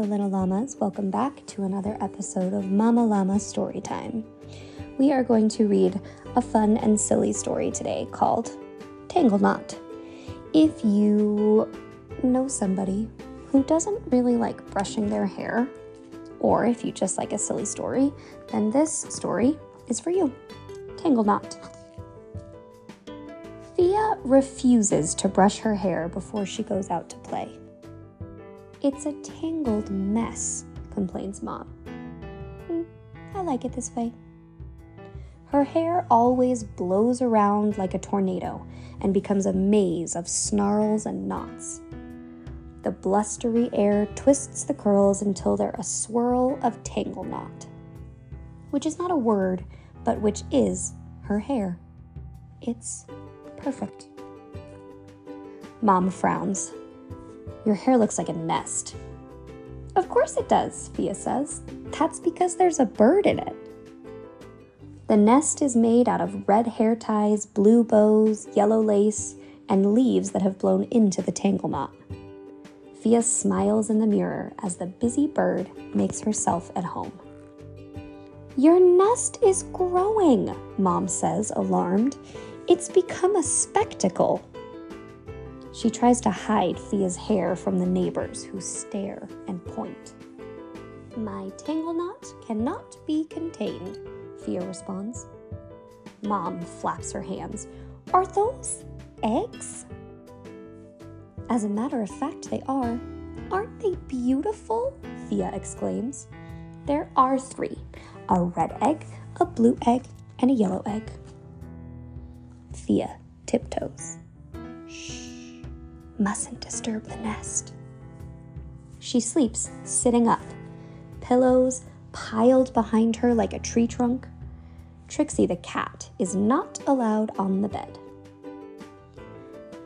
Hello, little llamas. Welcome back to another episode of Mama Llama Storytime. We are going to read a fun and silly story today called Tangle Knot. If you know somebody who doesn't really like brushing their hair, or if you just like a silly story, then this story is for you. Tangle Knot. Fia refuses to brush her hair before she goes out to play. It's a tangled mess, complains Mom. Hmm, I like it this way. Her hair always blows around like a tornado and becomes a maze of snarls and knots. The blustery air twists the curls until they're a swirl of tangle knot, which is not a word, but which is her hair. It's perfect. Mom frowns. Your hair looks like a nest. Of course it does, Fia says. That's because there's a bird in it. The nest is made out of red hair ties, blue bows, yellow lace, and leaves that have blown into the tangle knot. Fia smiles in the mirror as the busy bird makes herself at home. Your nest is growing, Mom says, alarmed. It's become a spectacle. She tries to hide Fia's hair from the neighbors who stare and point. My tangle knot cannot be contained, Fia responds. Mom flaps her hands. Are those eggs? As a matter of fact, they are. Aren't they beautiful? Fia exclaims. There are three a red egg, a blue egg, and a yellow egg. Fia tiptoes mustn't disturb the nest. She sleeps sitting up, pillows piled behind her like a tree trunk. Trixie the cat is not allowed on the bed.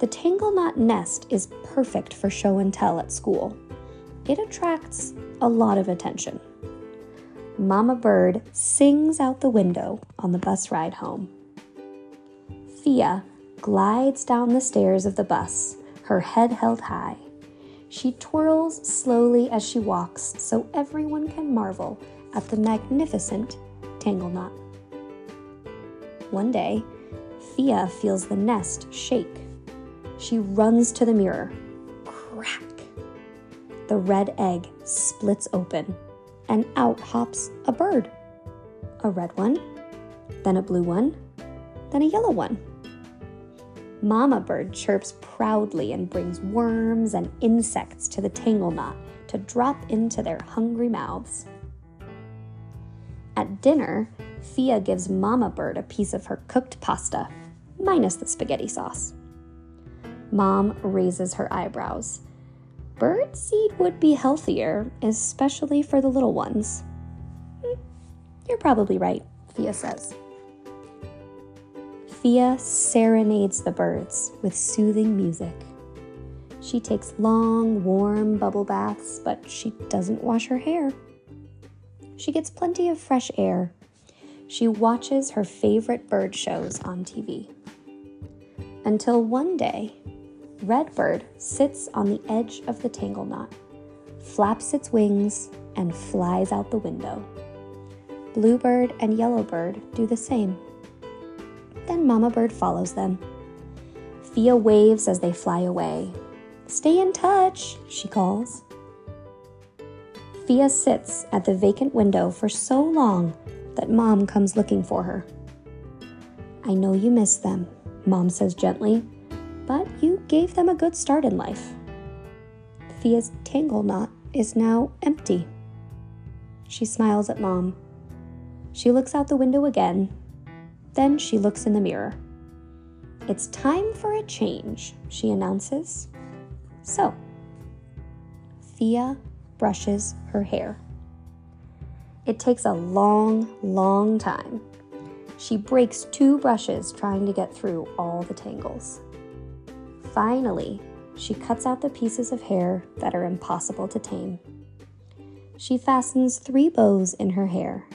The tangle knot nest is perfect for show and tell at school. It attracts a lot of attention. Mama Bird sings out the window on the bus ride home. Fia glides down the stairs of the bus her head held high. She twirls slowly as she walks so everyone can marvel at the magnificent tangle knot. One day, Fia feels the nest shake. She runs to the mirror. Crack! The red egg splits open, and out hops a bird. A red one, then a blue one, then a yellow one. Mama bird chirps proudly and brings worms and insects to the tangle knot to drop into their hungry mouths. At dinner, Fia gives Mama Bird a piece of her cooked pasta, minus the spaghetti sauce. Mom raises her eyebrows. Bird seed would be healthier, especially for the little ones. Hmm, you're probably right, Fia says. Fia serenades the birds with soothing music. She takes long, warm bubble baths, but she doesn't wash her hair. She gets plenty of fresh air. She watches her favorite bird shows on TV. Until one day, Redbird sits on the edge of the tangle knot, flaps its wings, and flies out the window. Bluebird and Yellowbird do the same. Then Mama Bird follows them. Fia waves as they fly away. Stay in touch, she calls. Fia sits at the vacant window for so long that Mom comes looking for her. I know you miss them, Mom says gently, but you gave them a good start in life. Fia's tangle knot is now empty. She smiles at Mom. She looks out the window again then she looks in the mirror. It's time for a change, she announces. So, Fia brushes her hair. It takes a long, long time. She breaks two brushes trying to get through all the tangles. Finally, she cuts out the pieces of hair that are impossible to tame. She fastens three bows in her hair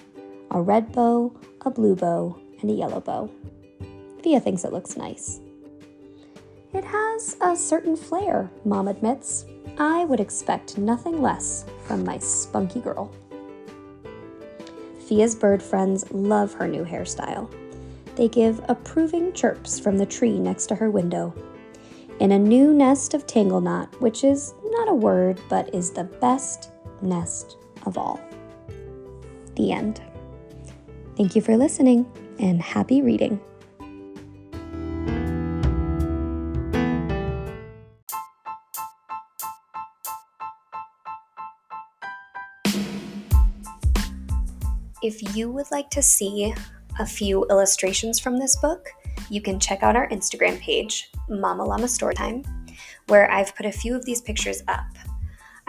a red bow, a blue bow, and a yellow bow. Fia thinks it looks nice. It has a certain flair, Mom admits, I would expect nothing less from my spunky girl. Fia's bird friends love her new hairstyle. They give approving chirps from the tree next to her window. In a new nest of tangle knot, which is not a word but is the best nest of all. The end. Thank you for listening and happy reading. If you would like to see a few illustrations from this book, you can check out our Instagram page, Mama Llama Storytime, where I've put a few of these pictures up.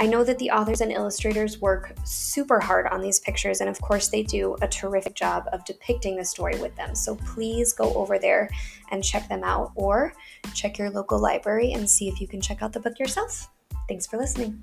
I know that the authors and illustrators work super hard on these pictures, and of course, they do a terrific job of depicting the story with them. So please go over there and check them out, or check your local library and see if you can check out the book yourself. Thanks for listening.